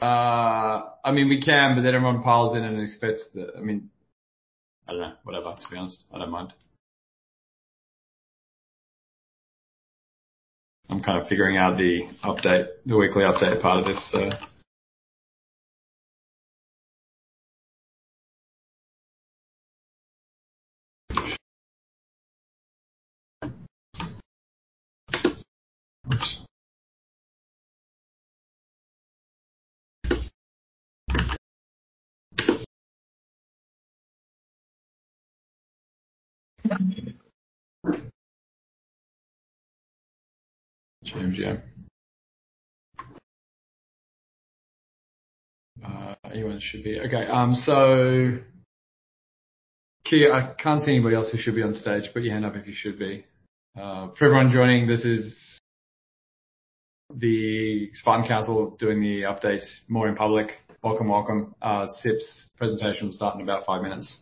Uh, I mean, we can, but then everyone piles in and expects that. I mean, I don't know. Whatever. To be honest, I don't mind. I'm kind of figuring out the update, the weekly update part of this. So. Yeah. Uh, anyone should be okay. Um, so Kia, I can't see anybody else who should be on stage. Put your hand up if you should be. Uh, for everyone joining, this is the Spartan Council doing the update more in public. Welcome, welcome. Uh, SIP's presentation will start in about five minutes.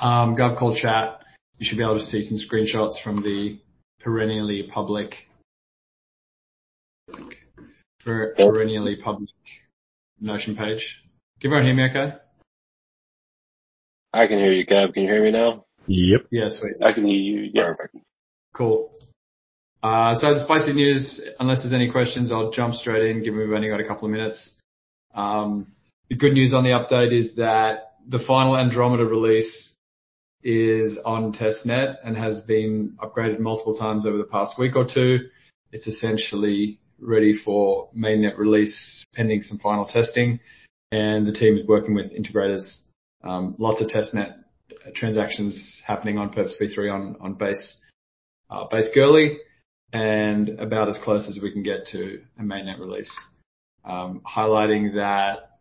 Um, GovCall chat. You should be able to see some screenshots from the perennially public, perennially public Notion page. Can everyone hear me okay? I can hear you, Gav. Can you hear me now? Yep. Yeah, sweet. I can hear you. Yeah. Perfect. Cool. Uh, so the spicy news, unless there's any questions, I'll jump straight in, given we've only got a couple of minutes. Um, the good news on the update is that the final Andromeda release is on testnet and has been upgraded multiple times over the past week or two. It's essentially ready for mainnet release, pending some final testing, and the team is working with integrators. Um, lots of testnet transactions happening on Perps v3 on uh, Base Goerli and about as close as we can get to a mainnet release. Um, highlighting that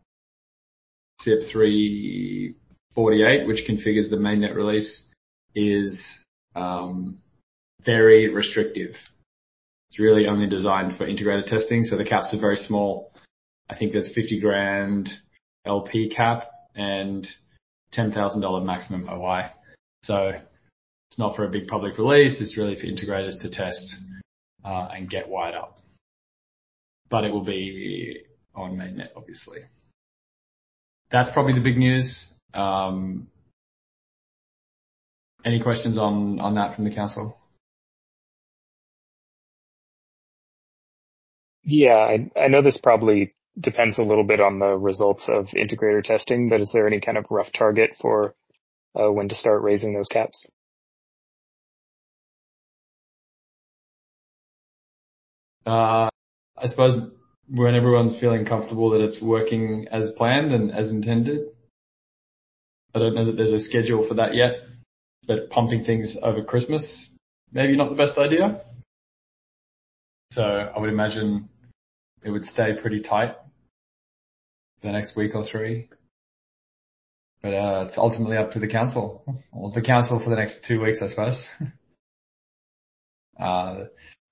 step three. 48, which configures the mainnet release, is um, very restrictive. It's really only designed for integrated testing, so the caps are very small. I think there's 50 grand LP cap and $10,000 maximum OI. So it's not for a big public release. It's really for integrators to test uh, and get wired up. But it will be on mainnet, obviously. That's probably the big news. Um, any questions on, on that from the council? Yeah, I, I know this probably depends a little bit on the results of integrator testing, but is there any kind of rough target for uh, when to start raising those caps? Uh, I suppose when everyone's feeling comfortable that it's working as planned and as intended. I don't know that there's a schedule for that yet, but pumping things over Christmas, maybe not the best idea. So I would imagine it would stay pretty tight for the next week or three. But uh, it's ultimately up to the council, or the council for the next two weeks, I suppose. uh,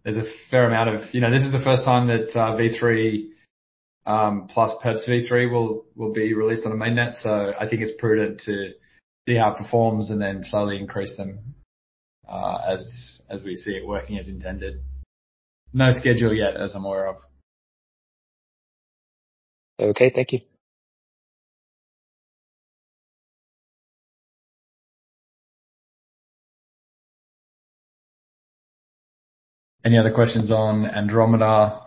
there's a fair amount of, you know, this is the first time that uh, V3 um, plus Perps V3 will will be released on a mainnet. So I think it's prudent to see how it performs and then slowly increase them uh, as as we see it working as intended. No schedule yet, as I'm aware of. Okay, thank you. Any other questions on Andromeda?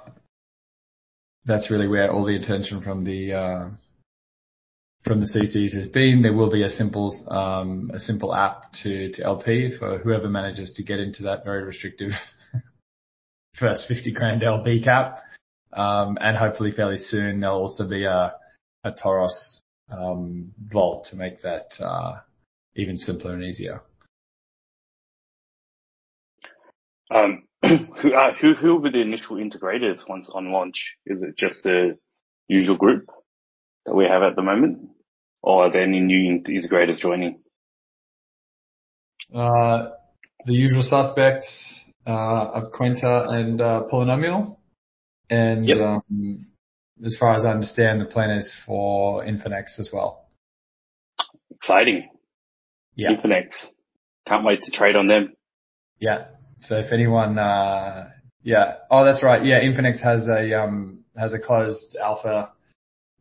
That's really where all the attention from the uh, from the CCs has been. There will be a simple um, a simple app to to LP for whoever manages to get into that very restrictive first 50 grand LP cap. Um, and hopefully fairly soon there'll also be a a Toros um, vault to make that uh, even simpler and easier. Um, who, uh, who, who will be the initial integrators once on launch? Is it just the usual group that we have at the moment? Or are there any new integrators joining? Uh, the usual suspects, uh, of Kwenta and, uh, Polynomial. And, yep. um, as far as I understand, the plan is for Infinex as well. Exciting. Yeah. Infinex. Can't wait to trade on them. Yeah. So if anyone, uh, yeah. Oh, that's right. Yeah. Infinex has a, um, has a closed alpha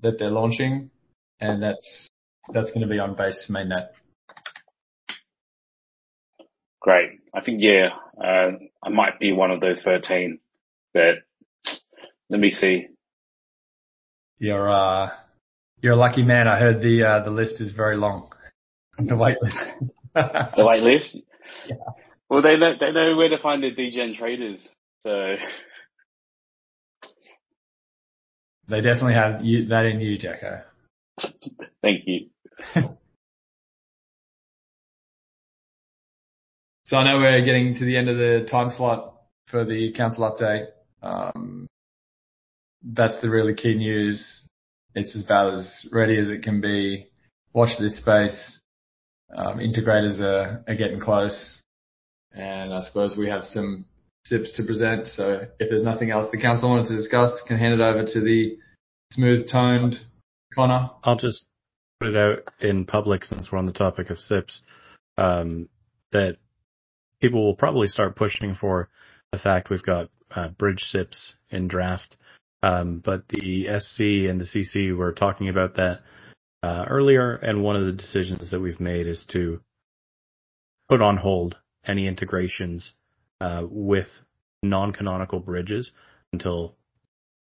that they're launching, and that's that's going to be on base mainnet. Great. I think yeah, uh, I might be one of those thirteen. But let me see. You're uh, you're a lucky man. I heard the uh, the list is very long. The wait list. the wait list. Yeah. Well, they know they know where to find the degen traders. So they definitely have you, that in you, Jacko. Thank you. so I know we're getting to the end of the time slot for the council update. Um, that's the really key news. It's about as ready as it can be. Watch this space. Um, integrators are, are getting close. And I suppose we have some SIPs to present. So if there's nothing else the council wanted to discuss, can hand it over to the smooth toned Connor. I'll just put it out in public since we're on the topic of SIPs, um, that people will probably start pushing for the fact we've got uh, bridge SIPs in draft. Um, but the SC and the CC were talking about that uh, earlier, and one of the decisions that we've made is to put on hold any integrations uh, with non-canonical bridges until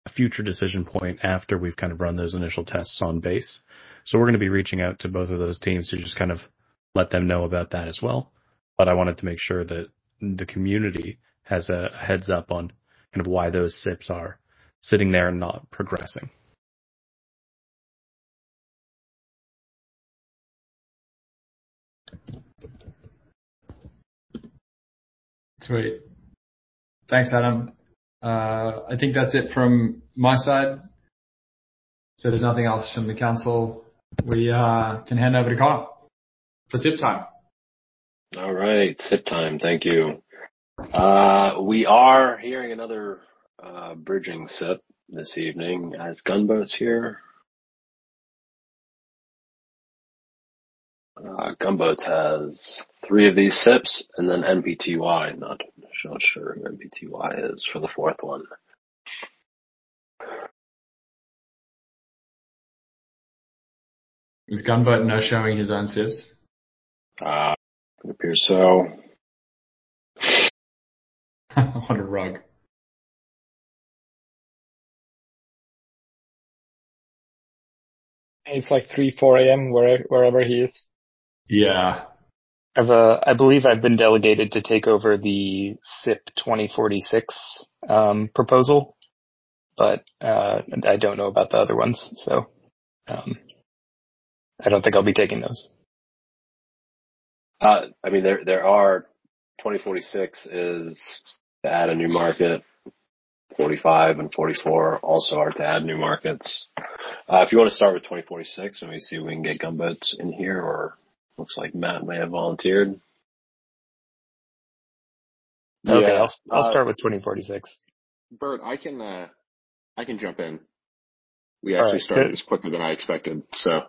a future decision point after we've kind of run those initial tests on base. So we're going to be reaching out to both of those teams to just kind of let them know about that as well. But I wanted to make sure that the community has a heads up on kind of why those SIPs are sitting there and not progressing. Sweet. Thanks, Adam. Uh, I think that's it from my side. So there's nothing else from the council. We uh, can hand over to Connor for SIP time. All right, SIP time. Thank you. Uh, we are hearing another bridging SIP this evening as Gunboats here. Uh, Gunboats has three of these SIPs and then NPTY. Not, not sure who NPTY is for the fourth one. Is Gunboat no showing his own SIPs? Uh, it appears so. what a rug. It's like 3, 4 a.m. Where, wherever he is. Yeah. I've, uh, I believe I've been delegated to take over the SIP 2046 um, proposal, but uh, I don't know about the other ones, so um, I don't think I'll be taking those. Uh, I mean, there there are 2046 is to add a new market. 45 and 44 also are to add new markets. Uh, if you want to start with 2046, let me see if we can get gunboats in here, or looks like Matt may have volunteered. Okay, yeah, I'll, I'll uh, start with 2046. Bert, I can uh, I can jump in. We actually right, started good. this quicker than I expected, so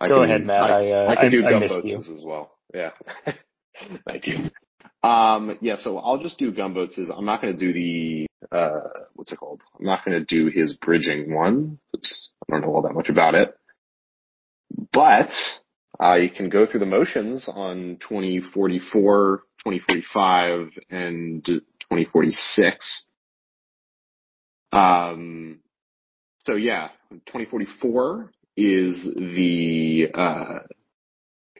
I go can, ahead, Matt. I, I, uh, I can do I, gunboats as well. Yeah, thank you. Um, yeah, so I'll just do gunboats. I'm not going to do the uh, what's it called? I'm not going to do his bridging one. It's, I don't know all that much about it, but I can go through the motions on 2044, 2045, and 2046. Um, so yeah, 2044 is the uh,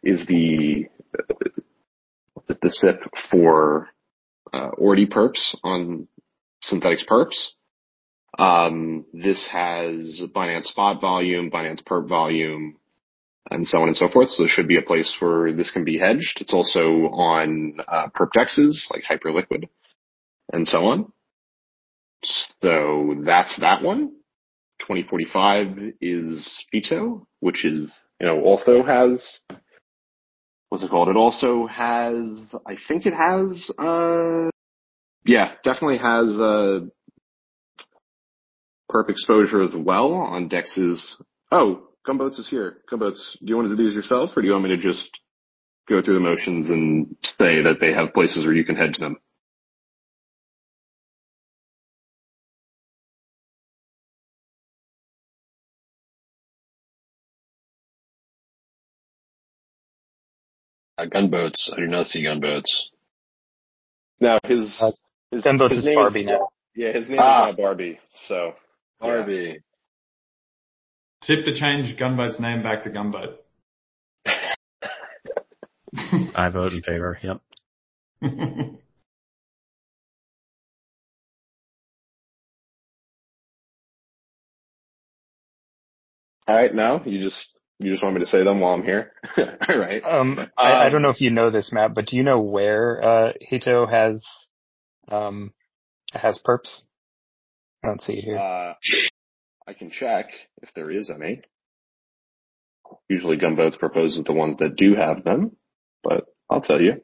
is the the SIP for uh, ORDI perps on Synthetix perps. Um, this has Binance spot volume, Binance perp volume, and so on and so forth. So there should be a place where this can be hedged. It's also on uh, perp dexes like Hyperliquid and so on. So that's that one. 2045 is FITO, which is, you know, also has what's it called? It also has, I think it has, uh, yeah, definitely has, uh, perp exposure as well on dexes. Oh, Gunboats is here. Gunboats, do you want to do these yourself, or do you want me to just go through the motions and say that they have places where you can hedge them? Uh, gunboats. I do not see gunboats. Now his, uh, his gunboats his is Barbie is, now. Yeah, his name ah. is now Barbie. So Barbie. Sip to change Gunboat's name back to Gunboat. I vote in favor. Yep. All right, now you just you just want me to say them while I'm here. All right. Um, I, I Um, don't know if you know this, Matt, but do you know where uh, Hito has um, has perps? I don't see it here. Uh, I can check if there is any. Usually gunboats propose with the ones that do have them, but I'll tell you.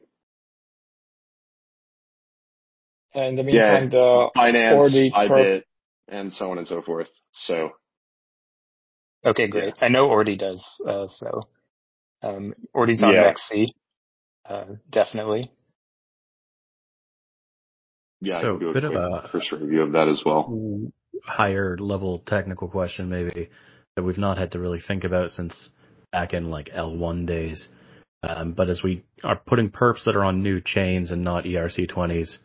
In the Yeah. meantime, the Binance, Ordi perp- IBIT, and so on and so forth. So okay, great. I know Ordi does, uh, so um, Ordi's on Yeah. Max C, uh, definitely. yeah, So, I can do a bit of a- first review of that as well. Higher level technical question maybe that we've not had to really think about since back in like L1 days. Um, but as we are putting perps that are on new chains and not ERC20s,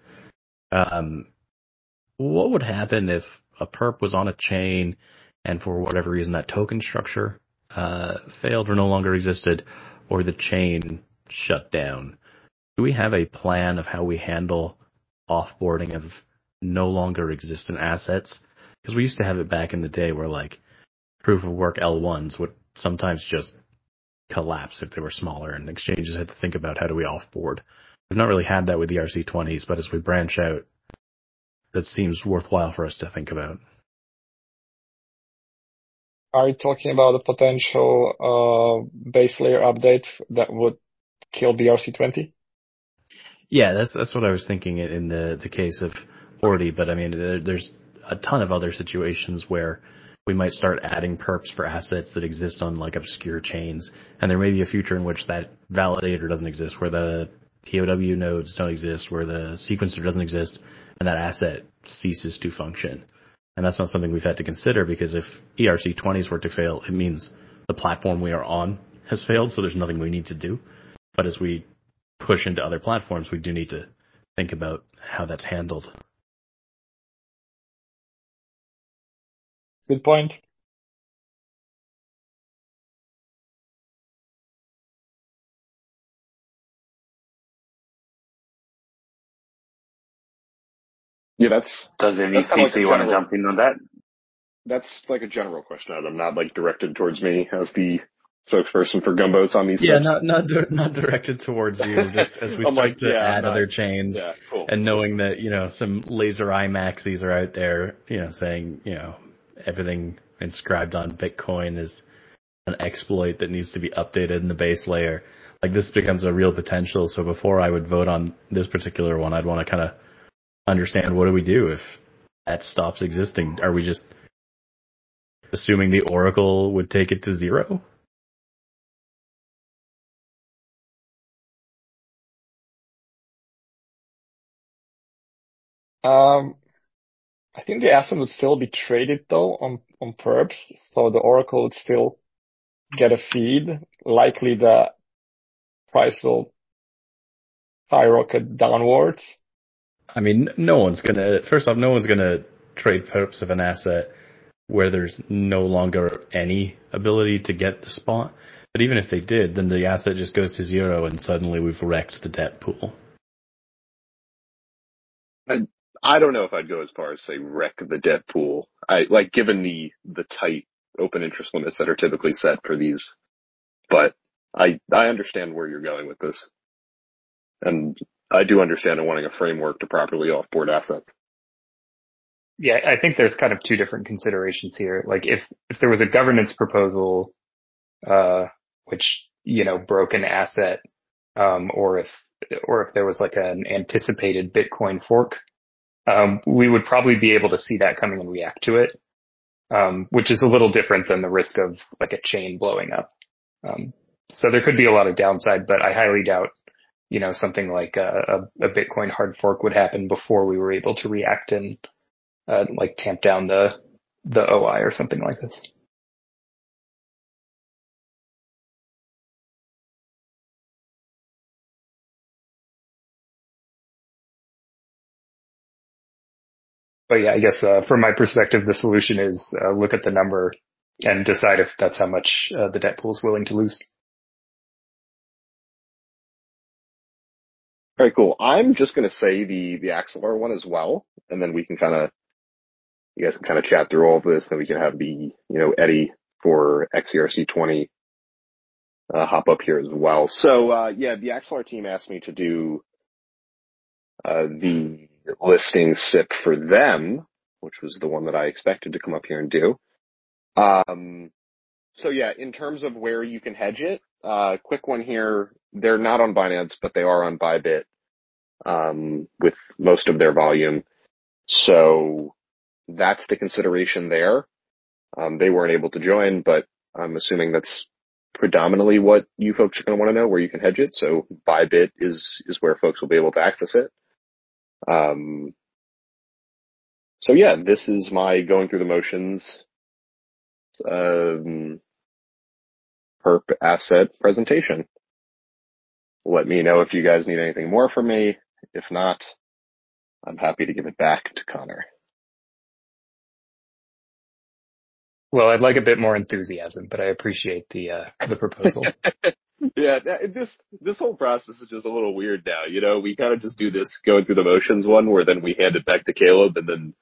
um, what would happen if a perp was on a chain and for whatever reason that token structure uh, failed or no longer existed or the chain shut down? Do we have a plan of how we handle offboarding of no longer existent assets? Because we used to have it back in the day where like proof of work L1s would sometimes just collapse if they were smaller and exchanges had to think about how do we offboard. We've not really had that with the ERC20s, but as we branch out, that seems worthwhile for us to think about. are you talking about a potential uh, base layer update that would kill the BRC20? Yeah, that's that's what I was thinking in the the case of Ordi, but I mean there, there's a ton of other situations where we might start adding perps for assets that exist on like obscure chains, and there may be a future in which that validator doesn't exist, where the POW nodes don't exist, where the sequencer doesn't exist, and that asset ceases to function. And that's not something we've had to consider because if ERC20s were to fail, it means the platform we are on has failed, so there's nothing we need to do. But as we push into other platforms, we do need to think about how that's handled. Good point. Yeah, that's Does any That's kinda like CC want to jump in on that? that's like a general question. Adam, not like directed towards me as the spokesperson for gunboats on these. Yeah, sips. not not di- not directed towards you. Just as we I'm start like, to yeah, add not- other chains, Yeah, cool. and knowing that you know some laser eye maxis are out there, you know, saying you know everything inscribed on Bitcoin is an exploit that needs to be updated in the base layer. Like this becomes a real potential. So before I would vote on this particular one, I'd want to kind of understand what do we do if that stops existing? Are we just assuming the Oracle would take it to zero? Um, I think the asset would still be traded though on, on perps, so the Oracle would still get a feed. Likely the price will skyrocket downwards. I mean, no one's gonna. First off, no one's gonna trade perps of an asset where there's no longer any ability to get the spot. But even if they did, then the asset just goes to zero, and suddenly we've wrecked the debt pool. I don't know if I'd go as far as say wreck the debt pool. I like given the the tight open interest limits that are typically set for these, but I I understand where you're going with this, and I do understand wanting a framework to properly offboard assets. Yeah, I think there's kind of two different considerations here. Like if, if there was a governance proposal, uh, which, you know, broke an asset, um, or if, or if there was like an anticipated Bitcoin fork, um, we would probably be able to see that coming and react to it. Um, which is a little different than the risk of like a chain blowing up. Um, so there could be a lot of downside, but I highly doubt, you know, something like a, a, a Bitcoin hard fork would happen before we were able to react and, uh, like tamp down the, the OI or something like this. But yeah, I guess uh, from my perspective, the solution is uh, look at the number and decide if that's how much uh, the debt pool is willing to lose. Very cool. I'm just going to say the the Axelar one as well, and then we can kind of you guys can kind of chat through all of this. Then we can have the you know Eddie for XERC 20 uh, hop up here as well. So uh, yeah, the Axelar team asked me to do uh, the listing SIP for them, which was the one that I expected to come up here and do. Um, so yeah, in terms of where you can hedge it, uh, quick one here. They're not on Binance, but they are on Bybit, um, with most of their volume. So that's the consideration there. Um, they weren't able to join, but I'm assuming that's predominantly what you folks are going to want to know where you can hedge it. So Bybit is, is where folks will be able to access it. Um, so yeah, this is my going through the motions, um, perp asset presentation. Let me know if you guys need anything more from me. If not, I'm happy to give it back to Connor. Well, I'd like a bit more enthusiasm, but I appreciate the uh, the proposal. yeah, this this whole process is just a little weird now. You know, we kind of just do this going through the motions one, where then we hand it back to Caleb, and then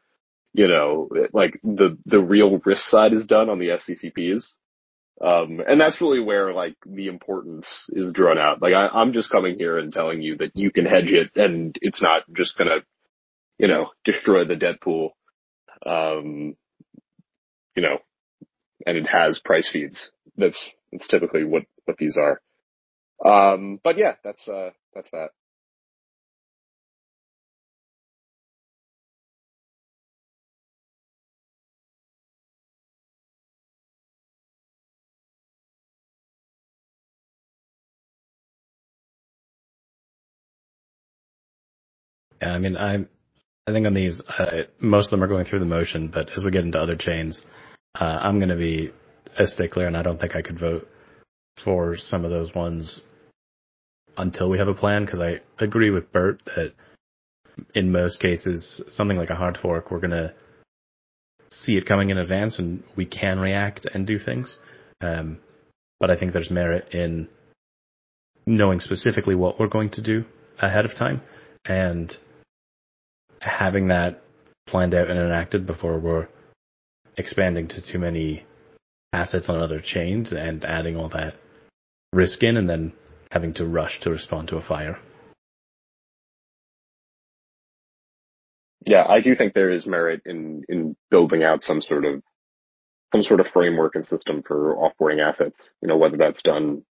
you know, like the the real risk side is done on the SCCPs. Um, and that's really where like the importance is drawn out. Like I, I'm just coming here and telling you that you can hedge it, and it's not just gonna, you know, destroy the debt pool. Um, you know, and it has price feeds. That's that's typically what what these are. Um, but yeah, that's uh, that's that. Yeah, I mean, I'm, I think on these, uh, most of them are going through the motion, but as we get into other chains, uh, I'm going to be a stickler, and I don't think I could vote for some of those ones until we have a plan. Because I agree with Bert that in most cases, something like a hard fork, we're going to see it coming in advance, and we can react and do things. Um, but I think there's merit in knowing specifically what we're going to do ahead of time and having that planned out and enacted before we're expanding to too many assets on other chains and adding all that risk in and then having to rush to respond to a fire. Yeah, I do think there is merit in, in building out some sort of some sort of framework and system for offboarding assets. You know, whether that's done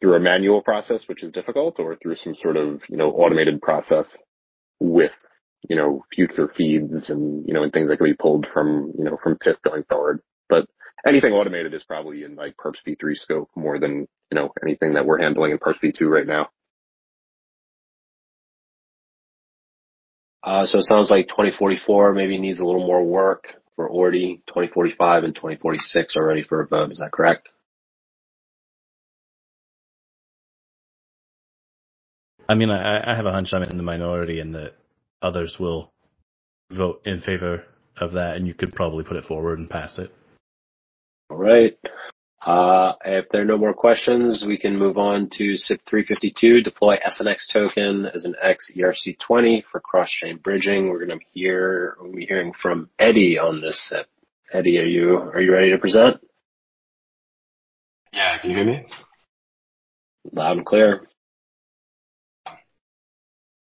through a manual process, which is difficult, or through some sort of, you know, automated process with, you know, future feeds and, you know, and things that can be pulled from, you know, from Pyth going forward. But anything automated is probably in like Perps v3 scope more than, you know, anything that we're handling in Perps v2 right now. Uh, so it sounds like 2044 maybe needs a little more work for Ordi. 2045 and 2046 are ready for a vote. Is that correct? I mean, I, I have a hunch I'm in the minority and that others will vote in favor of that, and you could probably put it forward and pass it. All right. Uh, if there are no more questions, we can move on to SIP 352, deploy SNX token as an XERC20 for cross-chain bridging. We're going to hear, we'll be hearing from Eddie on this SIP. Eddie, are you, are you ready to present? Yeah, can you hear me? Loud and clear.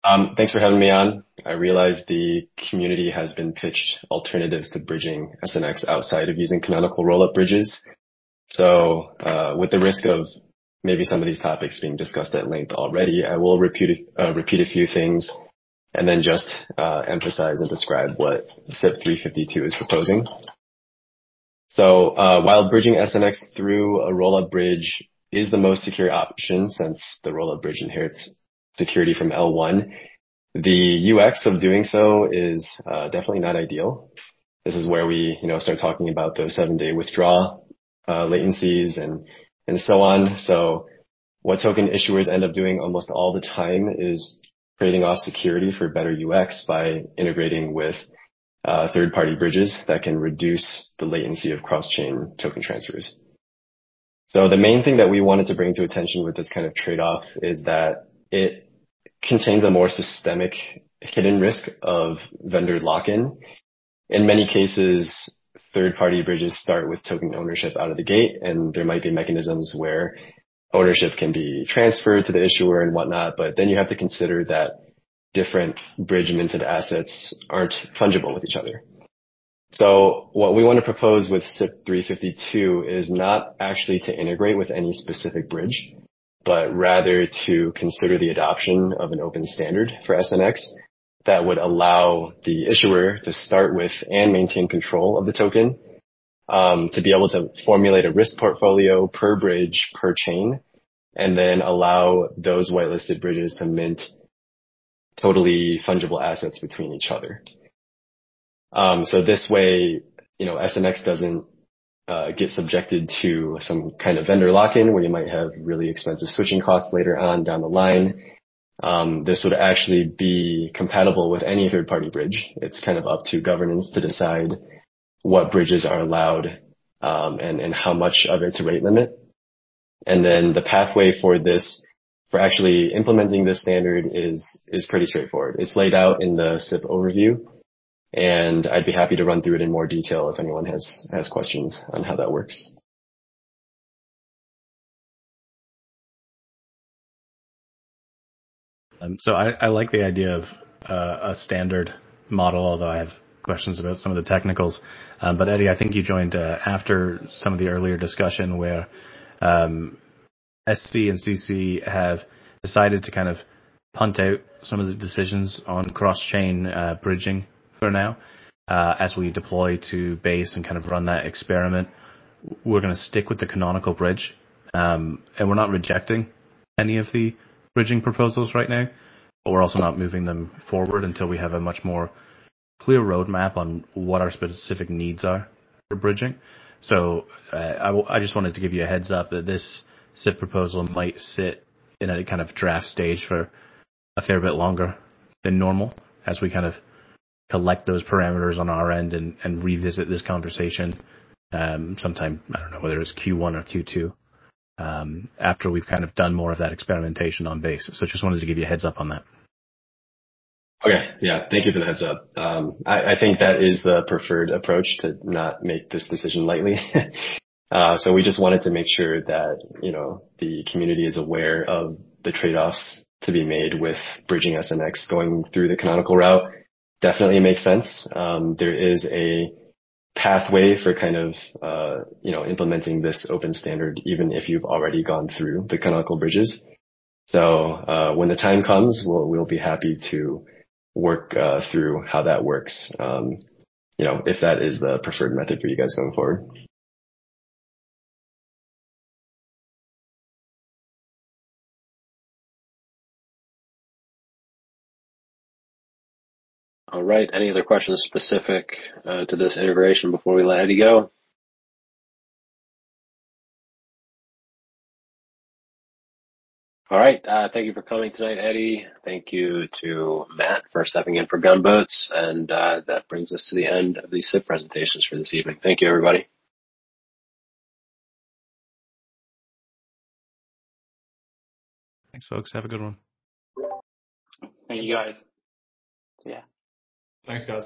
Um, thanks for having me on. I realize the community has been pitched alternatives to bridging SNX outside of using canonical rollup bridges. So, uh, with the risk of maybe some of these topics being discussed at length already, I will repeat, uh, repeat a few things and then just uh, emphasize and describe what SIP 352 is proposing. So uh, while bridging SNX through a rollup bridge is the most secure option since the rollup bridge inherits security from L1. The UX of doing so is uh, definitely not ideal. This is where we, you know, start talking about the seven day withdrawal latencies and and so on. So what token issuers end up doing almost all the time is trading off security for better UX by integrating with uh, third-party bridges that can reduce the latency of cross-chain token transfers. So the main thing that we wanted to bring to attention with this kind of trade-off is that it contains a more systemic hidden risk of vendor lock-in. In many cases, third-party bridges start with token ownership out of the gate, and there might be mechanisms where ownership can be transferred to the issuer and whatnot, but then you have to consider that different bridge minted assets aren't fungible with each other. So what we want to propose with SIP 352 is not actually to integrate with any specific bridge, but rather to consider the adoption of an open standard for SNX that would allow the issuer to start with and maintain control of the token, um, to be able to formulate a risk portfolio per bridge, per chain, and then allow those whitelisted bridges to mint totally fungible assets between each other. Um, so this way, you know, SNX doesn't uh, get subjected to some kind of vendor lock-in where you might have really expensive switching costs later on down the line. Um, this would actually be compatible with any third-party bridge. It's kind of up to governance to decide what bridges are allowed um, and, and how much of its rate limit. And then the pathway for this, for actually implementing this standard is is pretty straightforward. It's laid out in the SIP overview and I'd be happy to run through it in more detail if anyone has has questions on how that works. Um, so I, I, like the idea of uh, a standard model, although I have questions about some of the technicals. Um, but Eddie, I think you joined uh, after some of the earlier discussion where um, SC and CC have decided to kind of punt out some of the decisions on cross-chain uh, bridging for now. Uh, as we deploy to base and kind of run that experiment, we're going to stick with the canonical bridge, um, and we're not rejecting any of the bridging proposals right now, but we're also not moving them forward until we have a much more clear roadmap on what our specific needs are for bridging. So uh, I, w- I just wanted to give you a heads up that this SIP proposal might sit in a kind of draft stage for a fair bit longer than normal as we kind of collect those parameters on our end and, and revisit this conversation um, sometime, I don't know, whether it's Q1 or Q2, um, after we've kind of done more of that experimentation on base. So just wanted to give you a heads up on that. Okay. Yeah. Thank you for the heads up. Um, I, I, think that is the preferred approach to not make this decision lightly. uh, so we just wanted to make sure that, you know, the community is aware of the trade-offs to be made with bridging SNX going through the canonical route definitely makes sense. Um, there is a pathway for kind of, uh, you know, implementing this open standard, even if you've already gone through the canonical bridges. So, uh, when the time comes, we'll, we'll be happy to work, uh, through how that works. Um, you know, if that is the preferred method for you guys going forward. All right. Any other questions specific uh, to this integration before we let Eddie go? All right. Uh, thank you for coming tonight, Eddie. Thank you to Matt for stepping in for Gunboats. And uh, that brings us to the end of the SIP presentations for this evening. Thank you, everybody. Thanks, folks. Have a good one. Thank you, guys. Thanks, guys.